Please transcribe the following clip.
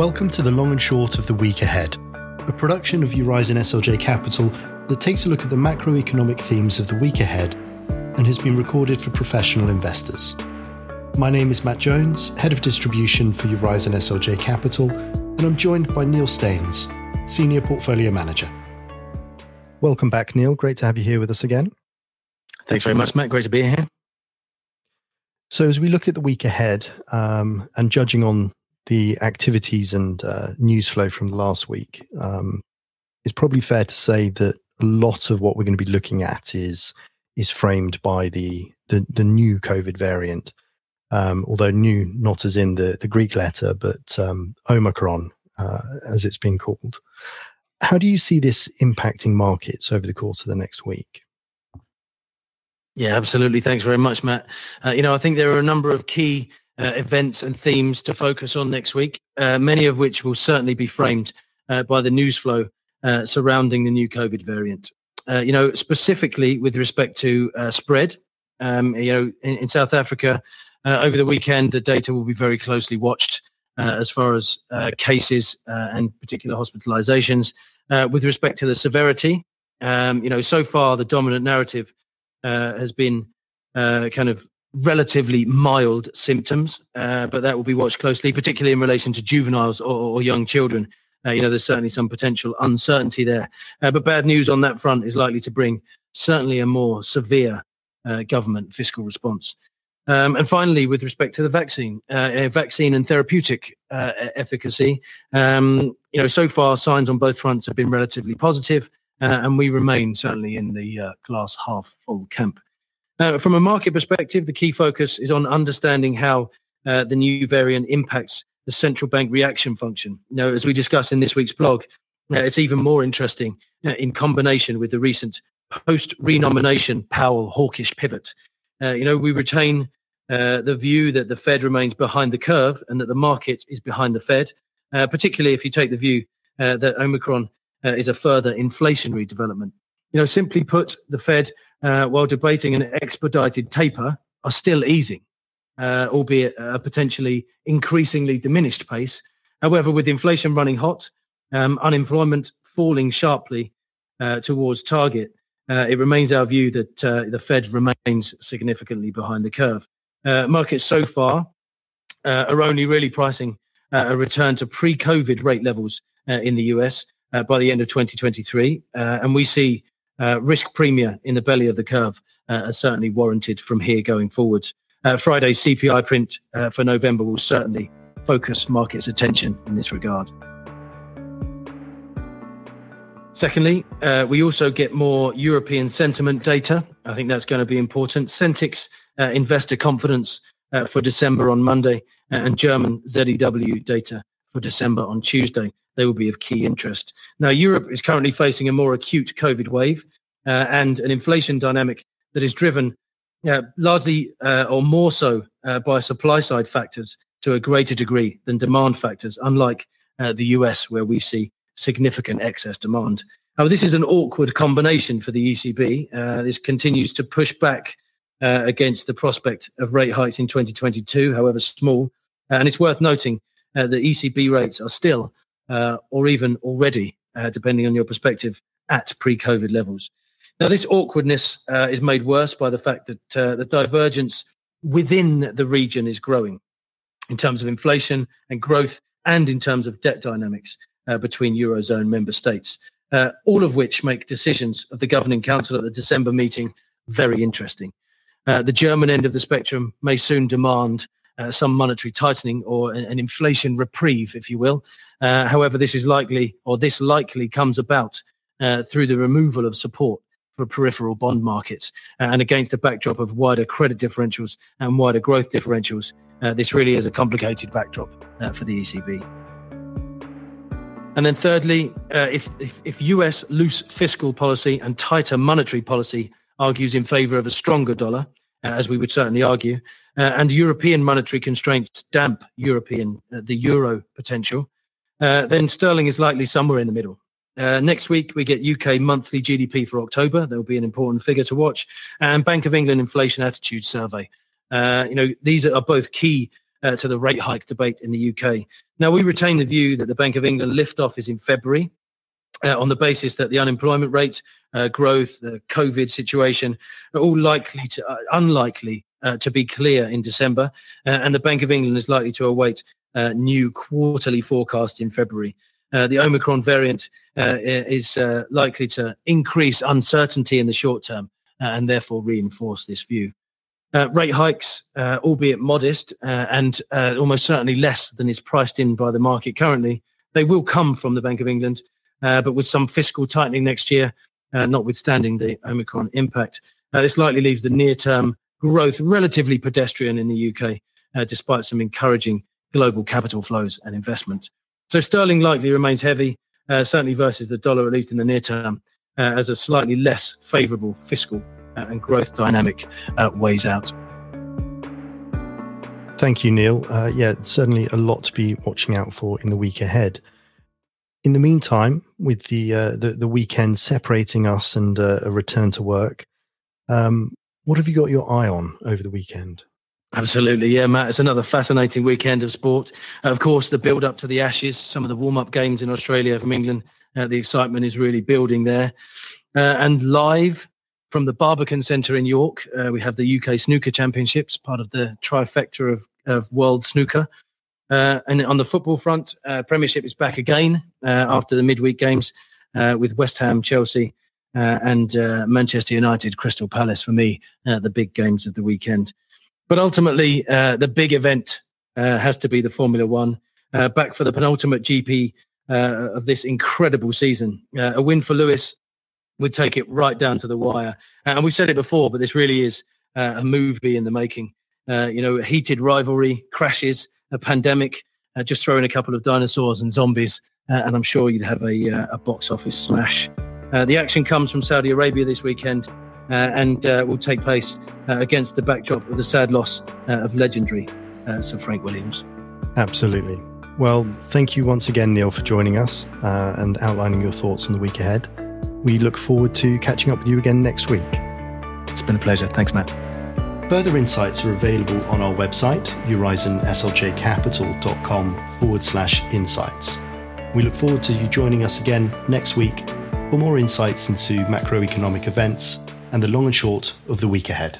Welcome to the long and short of the week ahead, a production of Eurizon SLJ Capital that takes a look at the macroeconomic themes of the week ahead and has been recorded for professional investors. My name is Matt Jones, Head of Distribution for Eurizon SLJ Capital, and I'm joined by Neil Staines, Senior Portfolio Manager. Welcome back, Neil. Great to have you here with us again. Thanks very much, Matt. Great to be here. So, as we look at the week ahead, um, and judging on the activities and uh, news flow from last week, um, it's probably fair to say that a lot of what we're going to be looking at is is framed by the the, the new COVID variant. Um, although new not as in the, the Greek letter, but um, Omicron, uh, as it's been called. How do you see this impacting markets over the course of the next week? Yeah, absolutely. Thanks very much, Matt. Uh, you know, I think there are a number of key uh, events and themes to focus on next week, uh, many of which will certainly be framed uh, by the news flow uh, surrounding the new COVID variant. Uh, you know, specifically with respect to uh, spread, um, you know, in, in South Africa over the weekend, the data will be very closely watched as far as cases and particular hospitalizations. with respect to the severity, um, you know, so far the dominant narrative has been kind of relatively mild symptoms, uh, but that will be watched closely, particularly in relation to juveniles or, or young children. Uh, you know, there's certainly some potential uncertainty there. Uh, but bad news on that front is likely to bring certainly a more severe uh, government fiscal response. Um, and finally, with respect to the vaccine, uh, vaccine and therapeutic uh, efficacy, um, you know, so far signs on both fronts have been relatively positive, and we remain certainly in the glass half full camp. Uh, from a market perspective, the key focus is on understanding how uh, the new variant impacts the central bank reaction function. You know, as we discussed in this week's blog, uh, it's even more interesting uh, in combination with the recent post-renomination Powell hawkish pivot. Uh, you know, we retain uh, the view that the Fed remains behind the curve and that the market is behind the Fed, particularly if you take the view that Omicron is a further inflationary development. You know, simply put, the Fed uh, while debating an expedited taper, are still easing, uh, albeit a potentially increasingly diminished pace. However, with inflation running hot, um, unemployment falling sharply uh, towards target, uh, it remains our view that uh, the Fed remains significantly behind the curve. Uh, markets so far are only really pricing a return to pre-COVID rate levels in the US by the end of 2023, and we see uh, risk premium in the belly of the curve uh, are certainly warranted from here going forwards. Uh, Friday's CPI print uh, for November will certainly focus markets' attention in this regard. Secondly, uh, we also get more European sentiment data. I think that's going to be important. Sentix uh, investor confidence for December on Monday and German ZEW data for December on Tuesday they will be of key interest. Now, Europe is currently facing a more acute COVID wave uh, and an inflation dynamic that is driven uh, largely uh, or more so uh, by supply side factors to a greater degree than demand factors, unlike uh, the US where we see significant excess demand. Now, this is an awkward combination for the ECB. Uh, this continues to push back against the prospect of rate hikes in 2022, however small. and it's worth noting uh, ECB rates are still uh, or even already, uh, depending on your perspective, at pre-COVID levels. Now, this awkwardness uh, is made worse by the fact that uh, the divergence within the region is growing in terms of inflation and growth and in terms of debt dynamics uh, between Eurozone member states, uh, all of which make decisions of the Governing Council at the December meeting very interesting. the German end of the spectrum may soon demand uh, some monetary tightening or an, an, inflation reprieve, if you will. Uh, however, this is likely, or this likely comes about uh, through the removal of support for peripheral bond markets uh, and against the backdrop of wider credit differentials and wider growth differentials. Uh, this really is a complicated backdrop uh, for the ECB. And then thirdly, if, if, if US loose fiscal policy and tighter monetary policy argues in favor of a stronger dollar, as we would certainly argue, uh, and European monetary constraints damp European, uh, the euro potential, uh, then sterling is likely somewhere in the middle. Uh, next week, we get UK monthly GDP for October. There will be an important figure to watch. And Bank of England inflation attitude survey. Uh, you know, these are both key uh, to the rate hike debate in the UK. Now, we retain the view that the Bank of England liftoff is in February uh, on the basis that the unemployment rate, uh, growth, the COVID situation are all likely to, uh, unlikely uh, to be clear in December. Uh, and the Bank of England is likely to await uh, new quarterly forecast in February. the Omicron variant is likely to increase uncertainty in the short term and therefore reinforce this view. Rate hikes, albeit modest and almost certainly less than is priced in by the market currently, they will come from the Bank of England uh, but with some fiscal tightening next year, uh, notwithstanding the Omicron impact. Uh, this likely leaves the near-term growth relatively pedestrian in the UK, despite some encouraging global capital flows and investment. So sterling likely remains heavy, certainly versus the dollar, at least in the near term, as a slightly less favourable fiscal and growth dynamic weighs out. Thank you, Neil. Uh, yeah, certainly a lot to be watching out for in the week ahead in the meantime, with the uh, the, the weekend separating us and uh, a return to work, um, what have you got your eye on over the weekend? Absolutely, yeah, Matt. It's another fascinating weekend of sport. Of course, the build up to the Ashes, some of the warm up games in Australia from England. Uh, the excitement is really building there. Uh, and live from the Barbican Centre in York, uh, we have the UK Snooker Championships, part of the trifecta of, of world snooker. Uh, and on the football front, uh, Premiership is back again uh, after the midweek games uh, with West Ham, Chelsea, uh, and uh, Manchester United, Crystal Palace. For me, the big games of the weekend. But ultimately, the big event has to be the Formula One. back for the penultimate GP of this incredible season. a win for Lewis would take it right down to the wire. And we've said it before, but this really is a movie in the making. you know, heated rivalry, crashes, a pandemic, uh, just throw in a couple of dinosaurs and zombies, uh, and I'm sure you'd have a, uh, a box office smash. Uh, the action comes from Saudi Arabia this weekend uh, and will take place against the backdrop of the sad loss of legendary Sir Frank Williams. Absolutely. Well, thank you once again, Neil, for joining us and outlining your thoughts on the week ahead. We look forward to catching up with you again next week. It's been a pleasure. Thanks, Matt. Further insights are available on our website, eurizonSLJcapital.com forward slash insights. We look forward to you joining us again next week for more insights into macroeconomic events and the long and short of the week ahead.